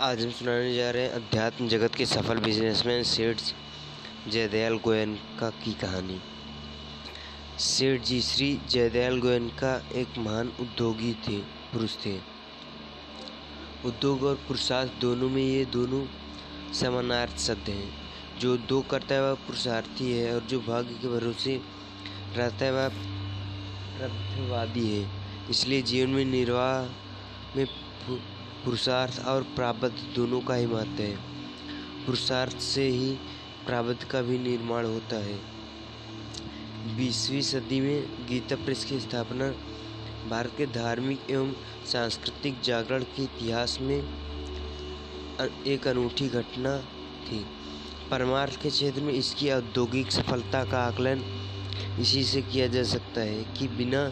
आज हम सुनाने जा रहे हैं अध्यात्म जगत के सफल बिजनेसमैन सेठ जयदयाल गोयनका की कहानी। सेठ जी, श्री जयदयाल गोयनका एक महान उद्योगी थे, पुरुष थे। उद्योग और पुरुषार्थ दोनों में ये दोनों समानार्थ शब्द हैं। जो उद्योग करता है वह पुरुषार्थी है और जो भाग्य के भरोसे रहता है वह प्रभवादी है। इसलिए जीवन में निर्वाह में पुरुषार्थ और प्रारब्ध दोनों का ही महत्व है। पुरुषार्थ से ही प्रारब्ध का भी निर्माण होता है। बीसवीं सदी में गीता प्रेस की स्थापना, भारत के धार्मिक एवं सांस्कृतिक जागरण के इतिहास में एक अनूठी घटना थी। परमार्थ के क्षेत्र में इसकी औद्योगिक सफलता का आकलन इसी से किया जा सकता है कि बिना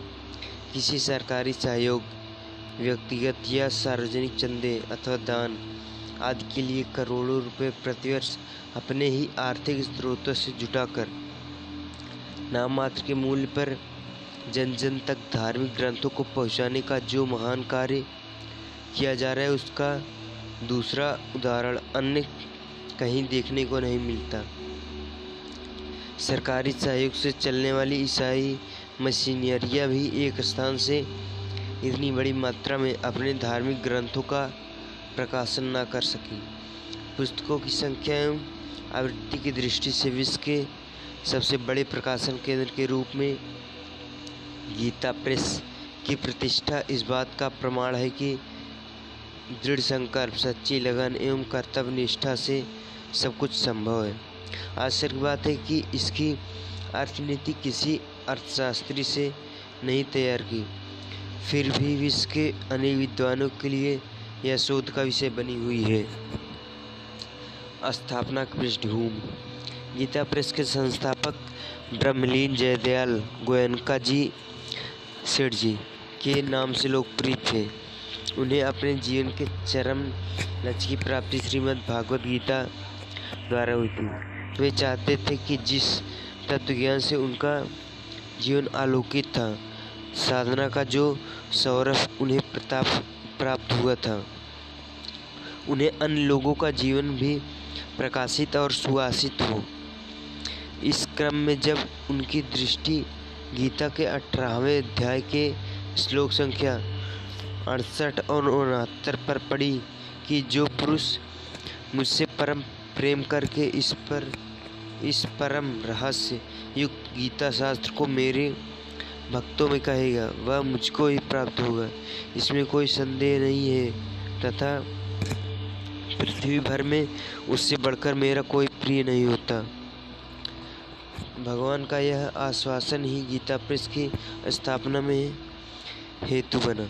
किसी सरकारी सहयोग व्यक्तिगत या सार्वजनिक चंदे अथवा दान। आदि के लिए करोड़ों रुपए प्रतिवर्ष अपने ही आर्थिक स्रोतों से जुटाकर, नाम मात्र के मूल्य पर जन जन तक धार्मिक ग्रंथों को पहुँचाने का जो महान कार्य किया जा रहा है, उसका दूसरा उदाहरण अन्य कहीं देखने को नहीं मिलता। सरकारी सहयोग से चलने वाली ईसाई मशीनरियाँ भी एक स्थान से इतनी बड़ी मात्रा में अपने धार्मिक ग्रंथों का प्रकाशन न कर सकी। पुस्तकों की संख्या एवं आवृत्ति की दृष्टि से विश्व के सबसे बड़े प्रकाशन केंद्र के रूप में गीता प्रेस की प्रतिष्ठा इस बात का प्रमाण है कि दृढ़ संकल्प, सच्ची लगन एवं कर्तव्य निष्ठा से सब कुछ संभव है। आश्चर्य की बात है कि इसकी अर्थनीति किसी अर्थशास्त्री से नहीं तैयार की। फिर भी विश्व के अनेक विद्वानों के लिए यह शोध का विषय बनी हुई है। स्थापना पृष्ठभूमि। गीता प्रेस के संस्थापक ब्रह्मलीन जयदयाल गोयनका जी, सेठ जी, के नाम से लोकप्रिय थे। उन्हें अपने जीवन के चरम लक्ष्य की प्राप्ति श्रीमद् भागवत गीता द्वारा हुई थी। वे चाहते थे कि जिस तत्वज्ञान से उनका जीवन आलोकित था साधना का जो सौरभ उन्हें प्रताप प्राप्त हुआ था। उन्हें अन्य लोगों का जीवन भी प्रकाशित और सुहासित हो। इस क्रम में जब उनकी दृष्टि गीता के अठारहवें अध्याय के श्लोक संख्या अड़सठ और उनहत्तर पर पड़ी कि जो पुरुष मुझसे परम प्रेम करके इस पर, इस परम रहस्य युक्त गीता शास्त्र को मेरे भक्तों में कहेगा, वह मुझको ही प्राप्त होगा। इसमें कोई संदेह नहीं है। तथा पृथ्वी भर में उससे बढ़कर मेरा कोई प्रिय नहीं होता। भगवान का यह आश्वासन ही गीता प्रेस की स्थापना में हेतु बना।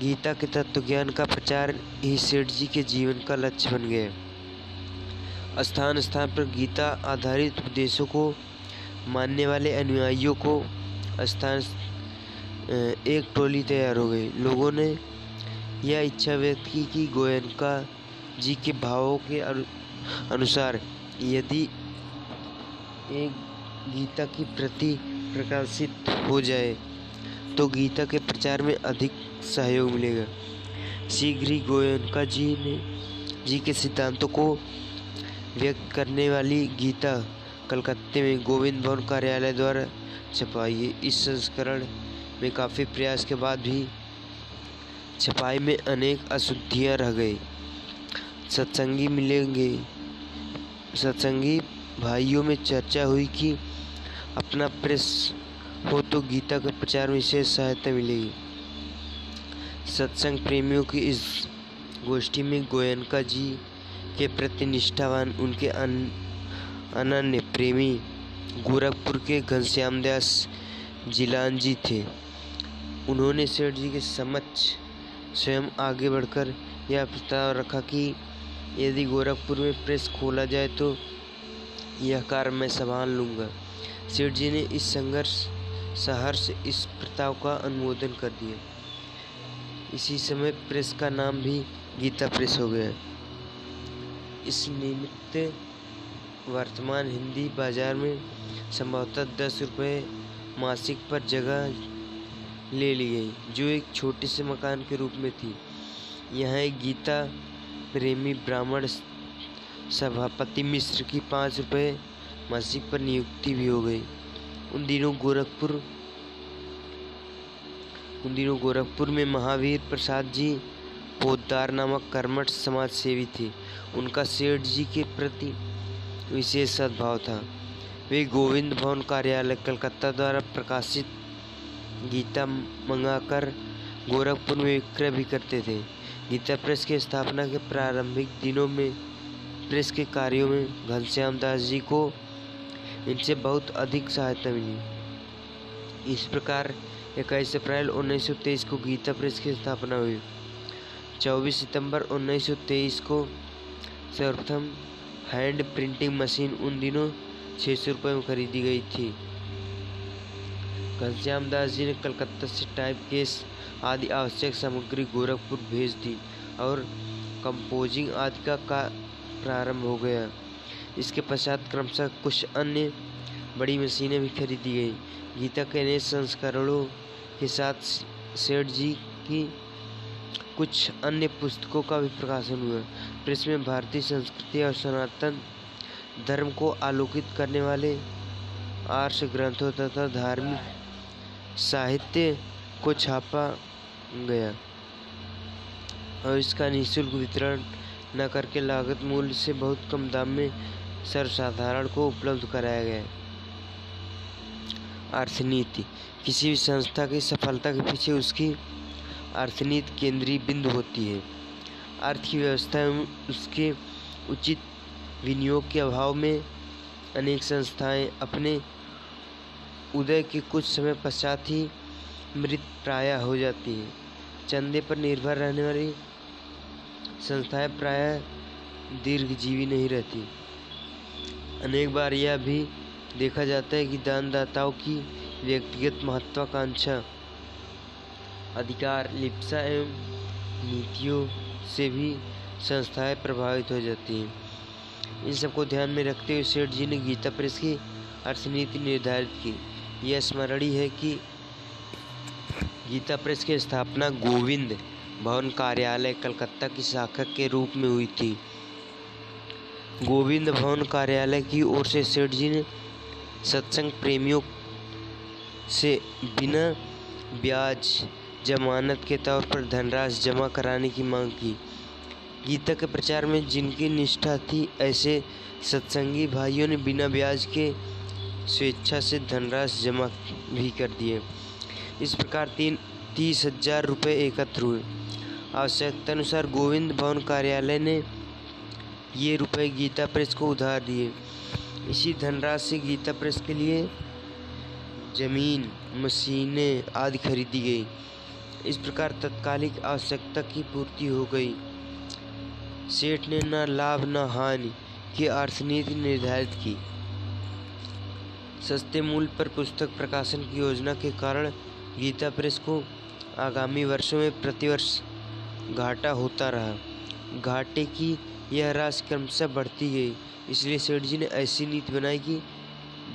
गीता के तत्व ज्ञान का प्रचार ही सेठ जी के जीवन का लक्ष्य बन गया। स्थान स्थान पर गीता आधारित उपदेशों को, मानने वाले अनुयायियों को स्थान एक टोली तैयार हो गई। लोगों ने यह इच्छा व्यक्त की कि गोयनका जी के भावों के अनुसार यदि एक गीता की प्रति प्रकाशित हो जाए तो गीता के प्रचार में अधिक सहयोग मिलेगा। शीघ्र ही गोयनका जी ने, जी के सिद्धांतों को व्यक्त करने वाली गीता कलकत्ते में गोविंद भवन कार्यालय द्वारा छपाई इस संस्करण में काफ़ी प्रयास के बाद भी छपाई में अनेक अशुद्धियाँ रह गई। सत्संगी मिलेंगे। सत्संगी भाइयों में चर्चा हुई कि अपना प्रेस हो तो गीता के प्रचार में विशेष सहायता मिलेगी। सत्संग प्रेमियों की इस गोष्ठी में गोयनका जी के प्रति निष्ठावान, उनके अनन्य प्रेमी गोरखपुर के घनश्याम दास जिलान जी थे। उन्होंने सेठ जी के समक्ष स्वयं आगे बढ़कर यह प्रस्ताव रखा कि यदि गोरखपुर में प्रेस खोला जाए तो यह कार्य मैं संभाल लूँगा। सेठ जी ने इस संघर्ष, सहर्ष, इस प्रस्ताव का अनुमोदन कर दिया। इसी समय प्रेस का नाम भी गीता प्रेस हो गया। इस निमित्त वर्तमान हिंदी बाज़ार में संभवतः दस रुपये मासिक पर जगह ले ली गई, जो एक छोटे से मकान के रूप में थी। यहाँ एक गीता प्रेमी ब्राह्मण सभापति मिश्र की पाँच रुपये मासिक पर नियुक्ति भी हो गई। उन दिनों गोरखपुर, उन दिनों गोरखपुर में महावीर प्रसाद जी पोदार नामक कर्मठ समाज सेवी थे। उनका सेठ जी के प्रति विशेष सद्भाव था। वे गोविंद भवन कार्यालय कलकत्ता द्वारा प्रकाशित गीता मंगाकर गोरखपुर में विक्रय भी करते थे। गीता प्रेस की स्थापना के प्रारंभिक दिनों में, प्रेस के कार्यों में घनश्याम दास जी को इनसे बहुत अधिक सहायता मिली। इस प्रकार इक्कीस अप्रैल 1923 को गीता प्रेस की स्थापना हुई। 24 सितंबर 1923 को सर्वप्रथम हैंड प्रिंटिंग मशीन उन दिनों छः सौ रुपये में खरीदी गई थी। घनश्याम दास जी ने कलकत्ता से टाइप केस आदि आवश्यक सामग्री गोरखपुर भेज दी और कंपोजिंग आदि का, का प्रारंभ हो गया। इसके पश्चात क्रमशः कुछ अन्य बड़ी मशीनें भी खरीदी गई। गीता के नए संस्करणों के साथ सेठ जी की कुछ अन्य पुस्तकों का भी प्रकाशन हुआ। प्रेस में भारतीय संस्कृति और सनातन धर्म को आलोकित करने वाले आर्ष ग्रंथों तथा धार्मिक साहित्य को छापा गया। और इसका निःशुल्क वितरण न करके लागत मूल्य से बहुत कम दाम में सर्वसाधारण को उपलब्ध कराया गया। अर्थनीति, किसी भी संस्था की सफलता के पीछे उसकी अर्थनीति केंद्रीय बिंदु होती है। अर्थव्यवस्था एवं उसके उचित विनियोग के अभाव में अनेक संस्थाएँ अपने उदय के कुछ समय पश्चात ही मृत प्राय हो जाती हैं। चंदे पर निर्भर रहने वाली संस्थाएँ प्राय दीर्घजीवी नहीं रहती। अनेक बार यह भी देखा जाता है कि दानदाताओं की व्यक्तिगत महत्वाकांक्षा, अधिकार, लिप्सा एवं नीतियों से भी संस्थाएँ प्रभावित हो जाती हैं। इन सबको ध्यान में रखते हुए सेठ जी ने गीता प्रेस की अर्थनीति निर्धारित की। यह स्मरणीय है कि गीता प्रेस की स्थापना गोविंद भवन कार्यालय कलकत्ता की शाखा के रूप में हुई थी। गोविंद भवन कार्यालय की ओर से सेठ जी ने सत्संग प्रेमियों से बिना ब्याज जमानत के तौर पर धनराशि जमा कराने की मांग की। गीता के प्रचार में जिनकी निष्ठा थी, ऐसे सत्संगी भाइयों ने बिना ब्याज के स्वेच्छा से धनराशि जमा भी कर दिए। इस प्रकार तीन, तीस हज़ार रुपये एकत्र हुए। आवश्यकता अनुसार गोविंद भवन कार्यालय ने ये रुपए गीता प्रेस को उधार दिए। इसी धनराशि से गीता प्रेस के लिए ज़मीन, मशीनें आदि खरीदी गई। इस प्रकार तत्कालिक आवश्यकता की पूर्ति हो गई। सेठ ने न लाभ न हानि की अर्थनीति निर्धारित की। सस्ते मूल्य पर पुस्तक प्रकाशन की योजना के कारण गीता प्रेस को आगामी वर्षों में प्रतिवर्ष घाटा होता रहा। घाटे की यह राशि क्रमशः बढ़ती गई, इसलिए सेठ जी ने ऐसी नीति बनाई कि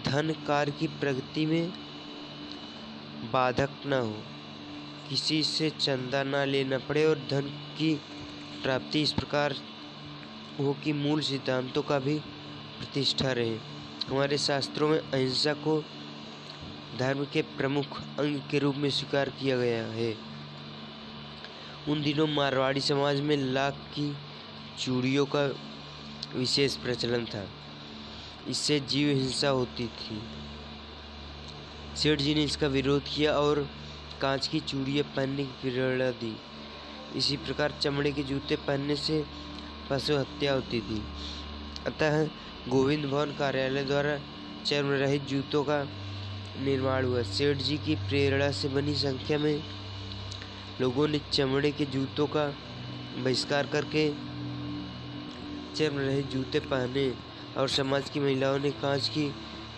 धन कार्य की प्रगति में बाधक न हो। किसी से चंदा न लेना पड़े और धन की प्राप्ति इस प्रकार हो कि मूल सिद्धांतों का भी प्रतिष्ठा रहे। हमारे शास्त्रों में अहिंसा को धर्म के प्रमुख अंग के रूप में स्वीकार किया गया है। उन दिनों मारवाड़ी समाज में लाख की चूड़ियों का विशेष प्रचलन था। इससे जीव हिंसा होती थी। सेठ जी ने इसका विरोध किया और कांच की चूड़ियाँ पहनने की प्रेरणा दी। इसी प्रकार चमड़े के जूते पहनने से पशु हत्या होती थी। अतः गोविंद भवन कार्यालय द्वारा चर्म रहित जूतों का निर्माण हुआ। सेठ जी की प्रेरणा से बनी संख्या में लोगों ने चमड़े के जूतों का बहिष्कार करके चर्म रहित जूते पहने और समाज की महिलाओं ने कांच की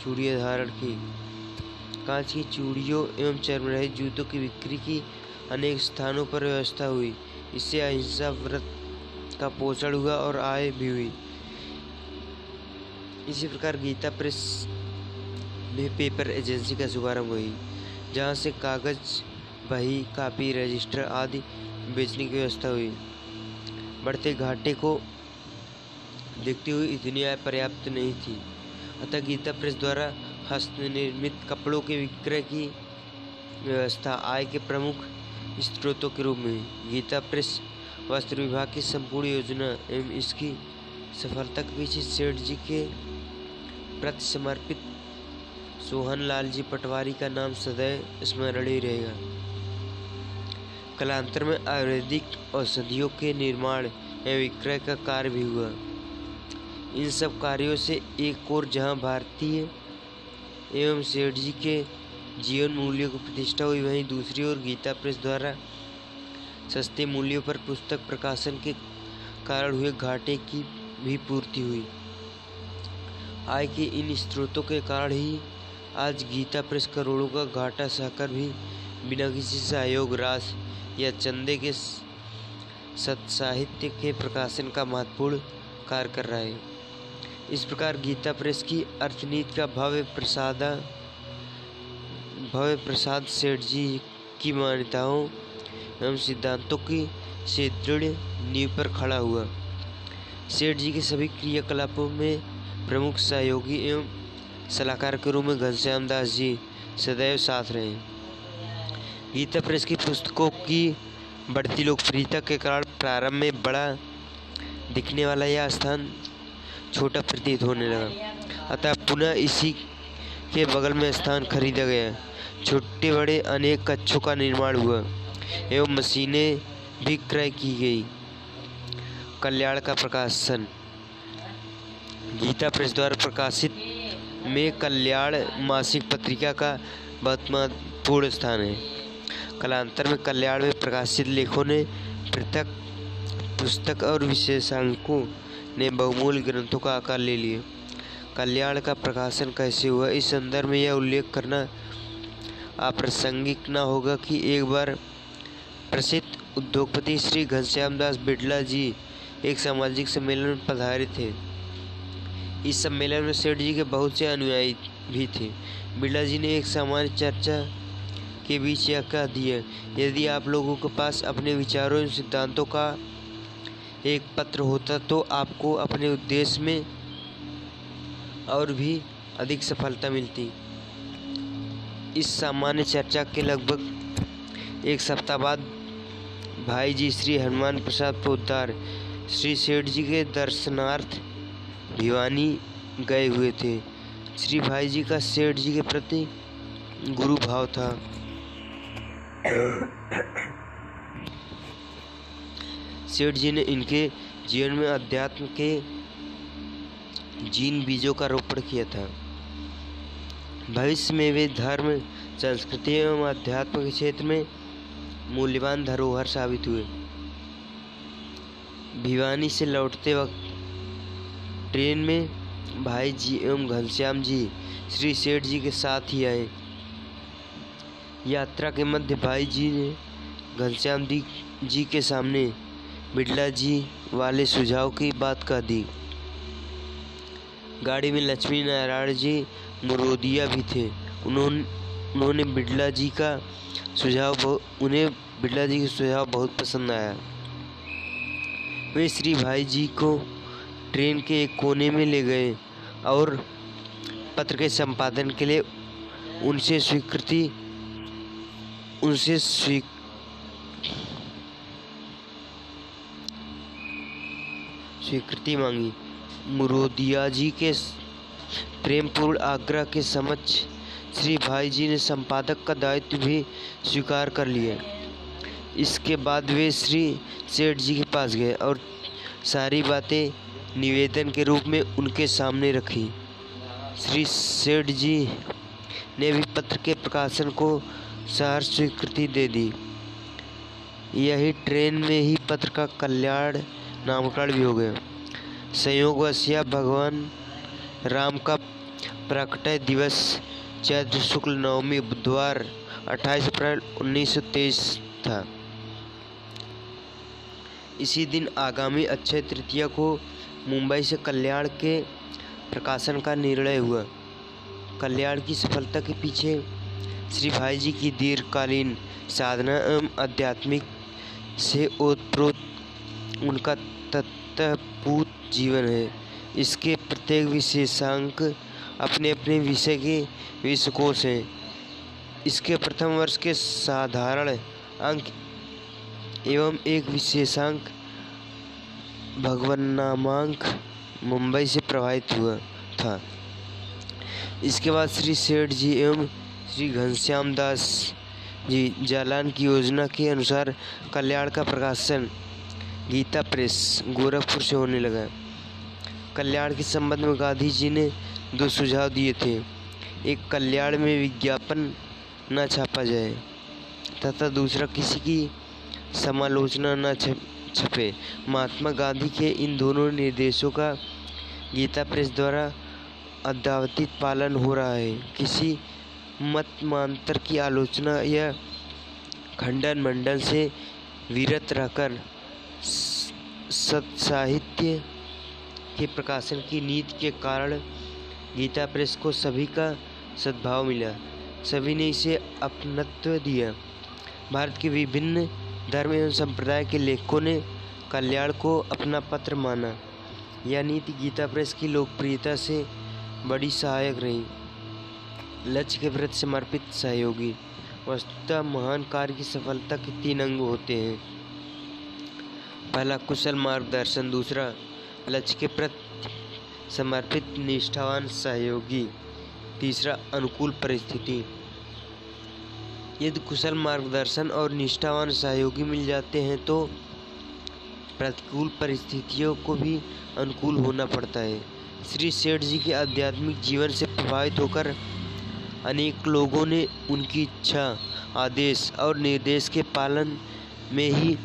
चूड़ियाँ धारण की। कांच की चूड़ियों एवं चर्म रहित जूतों की बिक्री की अनेक स्थानों पर व्यवस्था हुई। इससे अहिंसा व्रत का पोषण हुआ और आय भी हुई। इसी प्रकार गीता प्रेस में पेपर एजेंसी का शुभारंभ हुई, जहाँ से कागज़, बही, कापी, रजिस्टर आदि बेचने की व्यवस्था हुई। बढ़ते घाटे को देखते हुए इतनी आय पर्याप्त नहीं थी। अतः गीता प्रेस द्वारा हस्तनिर्मित कपड़ों के विक्रय की व्यवस्था आय के प्रमुख स्रोतों के रूप में गीता प्रेस, वस्त्र विभाग की संपूर्ण योजना एवं इसकी सफलता के पीछे सेठ जी के प्रति समर्पित सोहन लाल जी पटवारी का नाम सदैव स्मरणीय रहेगा। कलांतर में आयुर्वेदिक औषधियों के निर्माण एवं विक्रय का कार्य भी हुआ। इन सब कार्यों से एक और जहाँ भारतीय एवं सेठ जी के जीवन मूल्यों की प्रतिष्ठा हुई, वहीं दूसरी ओर गीता प्रेस द्वारा सस्ते मूल्यों पर पुस्तक प्रकाशन के कारण हुए घाटे की भी पूर्ति हुई। आय के इन स्रोतों के कारण ही आज गीता प्रेस करोड़ों का घाटा सहकर भी बिना किसी सहयोग, रास या चंदे के सत्साहित्य के प्रकाशन का महत्वपूर्ण कार्य कर रहा है। इस प्रकार गीता प्रेस की अर्थनीति का भव्य प्रसाद भव्य प्रसाद सेठ जी की मान्यताओं एवं सिद्धांतों की से दृढ़ नींव पर खड़ा हुआ। सेठ जी के सभी क्रियाकलापों में प्रमुख सहयोगी एवं सलाहकार के रूप में घनश्याम दास जी सदैव साथ रहे। गीता प्रेस की पुस्तकों की बढ़ती लोकप्रियता के कारण प्रारंभ में बड़ा दिखने वाला यह स्थान छोटा प्रतीत होने लगा। अतः पुनः इसी के बगल में स्थान खरीदा गया। छोटे बड़े अनेक कच्छों का निर्माण हुआ एवं मशीनें भी क्रय की गई। कल्याण का प्रकाशन। गीता प्रेस द्वारा प्रकाशित में कल्याण मासिक पत्रिका का बहुत महत्वपूर्ण स्थान है। कलांतर में कल्याण में प्रकाशित लेखों ने पृथक पुस्तक और विशेषांकों ने बहुमूल्य ग्रंथों का आकार ले लिया कल्याण का प्रकाशन कैसे हुआ, इस संदर्भ में यह उल्लेख करना अप्रासंगिक न होगा कि एक बार प्रसिद्ध उद्योगपति श्री घनश्याम दास बिड़ला जी एक सामाजिक सम्मेलन में पधारे थे। इस सम्मेलन में सेठ जी के बहुत से अनुयायी भी थे। बिड़ला जी ने एक सामान्य चर्चा के बीच यह कह दिया, यदि आप लोगों के पास अपने विचारों एवं सिद्धांतों का एक पत्र होता तो आपको अपने उद्देश्य में और भी अधिक सफलता मिलती। इस सामान्य चर्चा के लगभग एक सप्ताह बाद भाई जी श्री हनुमान प्रसाद पोदार श्री सेठ जी के दर्शनार्थ भिवानी गए हुए थे। श्री भाई जी का सेठ जी के प्रति गुरु भाव था। सेठ जी ने इनके जीवन में अध्यात्म के जीन बीजों का रोपण किया था। भविष्य में वे धर्म, संस्कृति एवं अध्यात्म के क्षेत्र में मूल्यवान धरोहर साबित हुए। भिवानी से लौटते वक्त ट्रेन में भाई जी एवं घनश्याम जी, श्री सेठ जी के साथ ही आए। यात्रा के मध्य भाई जी ने घनश्याम जी के सामने बिड़ला जी वाले सुझाव की बात कह दी। गाड़ी में लक्ष्मी नारायण जी मुरोदिया भी थे। उन्होंने उन्होंने बिड़ला जी का सुझाव उन्हें बिड़ला जी का सुझाव बहुत पसंद आया। वे श्री भाई जी को ट्रेन के एक कोने में ले गए और पत्र के संपादन के लिए उनसे स्वीकृति, उनसे स्वी स्वीकृति मांगी। मुरोदिया जी के प्रेमपूर्ण आग्रह के समक्ष श्री भाई जी ने संपादक का दायित्व भी स्वीकार कर लिया। इसके बाद वे श्री सेठ जी के पास गए और सारी बातें निवेदन के रूप में उनके सामने रखी। श्री सेठ जी ने भी पत्र के प्रकाशन को सहर स्वीकृति दे दी। यही ट्रेन में ही पत्र का कल्याण नामकरण भी हो गया। संयोग वशिया भगवान राम का प्रकटय दिवस, चैत्र शुक्ल नवमी बुधवार 28 अप्रैल 1923 था। इसी दिन आगामी अक्षय तृतीया को मुंबई से कल्याण के प्रकाशन का निर्णय हुआ। कल्याण की सफलता के पीछे श्री भाई जी की दीर्घकालीन साधना एवं आध्यात्मिक से ओतप्रोत उनका तत्वभूत जीवन है। इसके प्रत्येक विशेषांक अपने अपने विषय के विषकोश हैं। इसके प्रथम वर्ष के साधारण अंक एवं एक विशेषांक भगवान नामांक मुंबई से प्रभावित हुआ था। इसके बाद श्री सेठ जी एवं श्री घनश्याम दास जी जालान की योजना के अनुसार कल्याण का प्रकाशन गीता प्रेस, गोरखपुर से होने लगा। कल्याण के संबंध में गांधी जी ने दो सुझाव दिए थे। एक, कल्याण में विज्ञापन न छापा जाए, तथा दूसरा, किसी की समालोचना न छपे महात्मा गांधी के इन दोनों निर्देशों का गीता प्रेस द्वारा अद्यावधित पालन हो रहा है। किसी मतमांतर की आलोचना या खंडन मंडन से विरत रहकर सत्साहित्य के प्रकाशन की नीति के कारण गीता प्रेस को सभी का सद्भाव मिला। सभी ने इसे अपनत्व दिया। भारत के विभिन्न धर्म एवं संप्रदाय के लेखकों ने कल्याण को अपना पत्र माना। यह नीति गीता प्रेस की लोकप्रियता से बड़ी सहायक रही। लक्ष्य के प्रति समर्पित सहयोगी। वस्तुतः महान कार्य की सफलता के तीन अंग होते हैं। पहला कुशल मार्गदर्शन, दूसरा लक्ष्य के प्रति समर्पित निष्ठावान सहयोगी, तीसरा अनुकूल परिस्थिति। यदि कुशल मार्गदर्शन और निष्ठावान सहयोगी मिल जाते हैं तो प्रतिकूल परिस्थितियों को भी अनुकूल होना पड़ता है। श्री सेठ जी के आध्यात्मिक जीवन से प्रभावित होकर अनेक लोगों ने उनकी इच्छा, आदेश और निर्देश के पालन में ही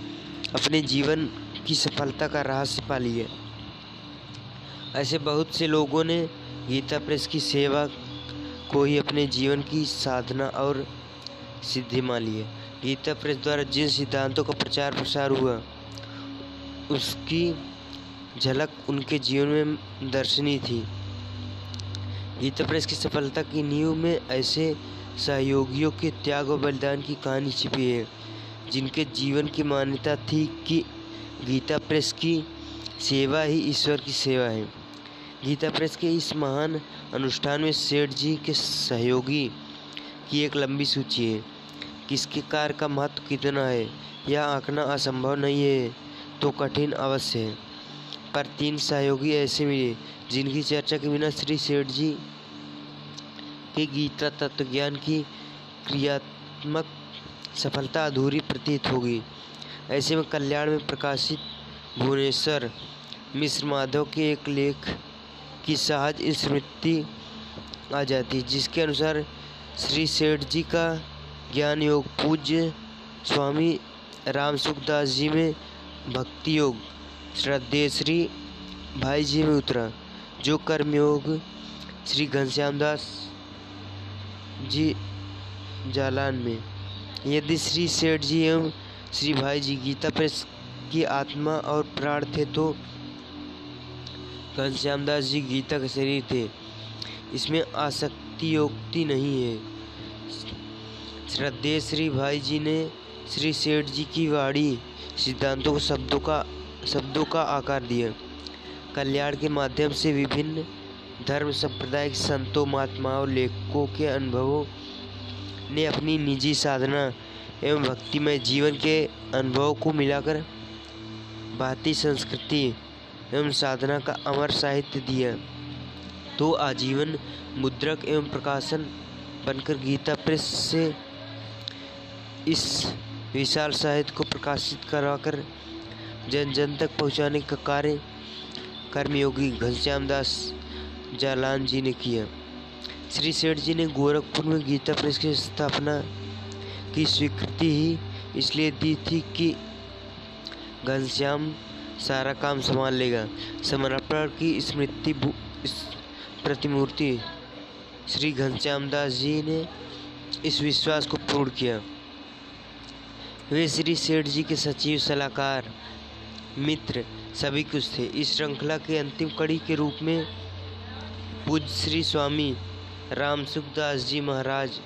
अपने जीवन की सफलता का रहस्य पा लिया ऐसे बहुत से लोगों ने गीता प्रेस की सेवा को ही अपने जीवन की साधना और सिद्धि मान ली है गीता प्रेस द्वारा जिन सिद्धांतों का प्रचार प्रसार हुआ, उसकी झलक उनके जीवन में दर्शनी थी। गीता प्रेस की सफलता की नींव में ऐसे सहयोगियों के त्याग और बलिदान की कहानी छिपी है। जिनके जीवन की मान्यता थी कि गीता प्रेस की सेवा ही ईश्वर की सेवा है। गीता प्रेस के इस महान अनुष्ठान में सेठ जी के सहयोगी की एक लंबी सूची है। किसके कार्य का महत्व कितना है यह आंकना असंभव नहीं है तो कठिन अवश्य है। पर तीन सहयोगी ऐसे मिले, जिनकी चर्चा के बिना श्री सेठ जी के गीता तत्व ज्ञान की क्रियात्मक सफलता अधूरी प्रतीत होगी। ऐसे में कल्याण में प्रकाशित भुवनेश्वर मिश्र माधव के एक लेख की सहज स्मृति आ जाती जिसके अनुसार श्री सेठ जी का ज्ञान योग, पूज्य स्वामी राम सुखदास जी में भक्ति योग, श्रद्धेय श्री भाई जी में उतरा, जो कर्मयोग श्री घनश्याम दास जी जालान में यदि श्री सेठ जी एवं श्री भाई जी गीता प्रेस की आत्मा और प्राण थे तो घनश्याम दास जी गीता का शरीर थे। इसमें आसक्ति योक्ति नहीं है। श्रद्धेय श्री भाई जी ने श्री सेठ जी की वाणी सिद्धांतों को शब्दों का शब्दों का आकार दिया। कल्याण के माध्यम से विभिन्न धर्म संप्रदाय के संतों, महात्माओं, लेखकों के अनुभवों ने अपनी निजी साधना एवं भक्तिमय जीवन के अनुभवों को मिलाकर भारतीय संस्कृति एवं साधना का अमर साहित्य दिया। तो आजीवन, मुद्रक एवं प्रकाशन बनकर गीता प्रेस से इस विशाल साहित्य को प्रकाशित कराकर जन जन तक पहुँचाने का कार्य कर्मयोगी घनश्याम दास जालान जी ने किया। श्री सेठ जी ने गोरखपुर में गीता प्रेस की स्थापना की स्वीकृति ही इसलिए दी थी कि घनश्याम सारा काम संभाल लेगा। समर्पण की स्मृति प्रतिमूर्ति श्री घनश्याम दास जी ने इस विश्वास को पूर्ण किया। वे श्री सेठ जी के सचिव, सलाहकार, मित्र सभी कुछ थे। इस श्रृंखला के अंतिम कड़ी के रूप में पूज श्री स्वामी राम सुखदास जी महाराज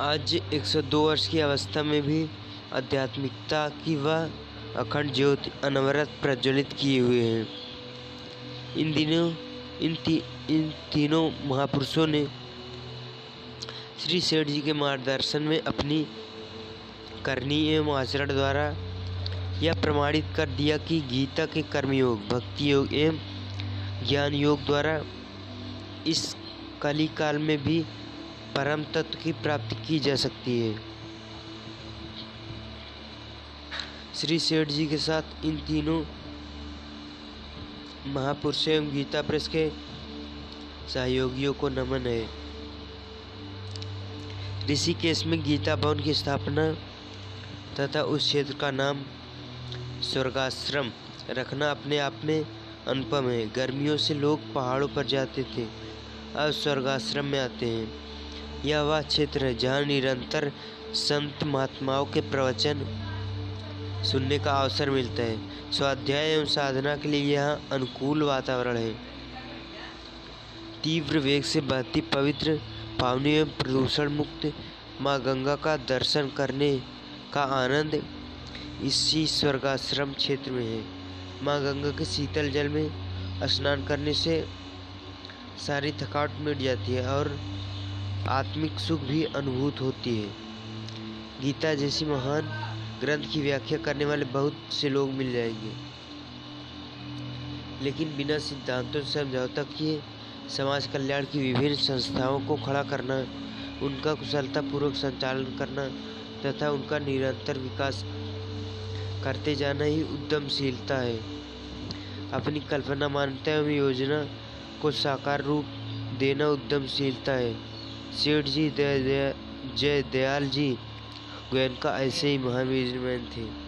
आज 102 वर्ष की अवस्था में भी आध्यात्मिकता की वह अखंड ज्योति अनवरत प्रज्वलित किए हुए हैं। इन दिनों इन ती, इन तीनों महापुरुषों ने श्री सेठ जी के मार्गदर्शन में अपनी करनी एवं आचरण द्वारा यह प्रमाणित कर दिया कि गीता के कर्मयोग भक्ति योग एवं ज्ञान योग द्वारा इस कली काल में भी परम तत्व की प्राप्ति की जा सकती है। श्री सेठ जी के साथ इन तीनों महापुरुषों एवं गीता प्रेस के सहयोगियों को नमन है। ऋषिकेश में गीता भवन की स्थापना तथा उस क्षेत्र का नाम स्वर्गाश्रम रखना अपने आप में अनुपम है। गर्मियों से लोग पहाड़ों पर जाते थे। अब स्वर्गाश्रम में आते हैं। यह वह क्षेत्र है जहाँ निरंतर संत महात्माओं के प्रवचन सुनने का अवसर मिलता है। स्वाध्याय एवं साधना के लिए यहाँ अनुकूल वातावरण है। तीव्र वेग से बहती पवित्र पावनी एवं प्रदूषण मुक्त माँ गंगा का दर्शन करने का आनंद इसी स्वर्गाश्रम क्षेत्र में है। माँ गंगा के शीतल जल में स्नान करने से सारी थकावट मिट जाती है और आत्मिक सुख भी अनुभूत होती है। गीता जैसी महान ग्रंथ की व्याख्या करने वाले बहुत से लोग मिल जाएँगे। लेकिन बिना सिद्धांतों से समझौता किए समाज कल्याण की विभिन्न संस्थाओं को खड़ा करना, उनका कुशलतापूर्वक संचालन करना तथा उनका निरंतर विकास करते जाना ही उद्यमशीलता है। अपनी कल्पना मान्यता एवं योजना को साकार रूप देना उद्यमशीलता है। सेठ जी जय दयाल जी, गोयनका ऐसे ही महावीर थे।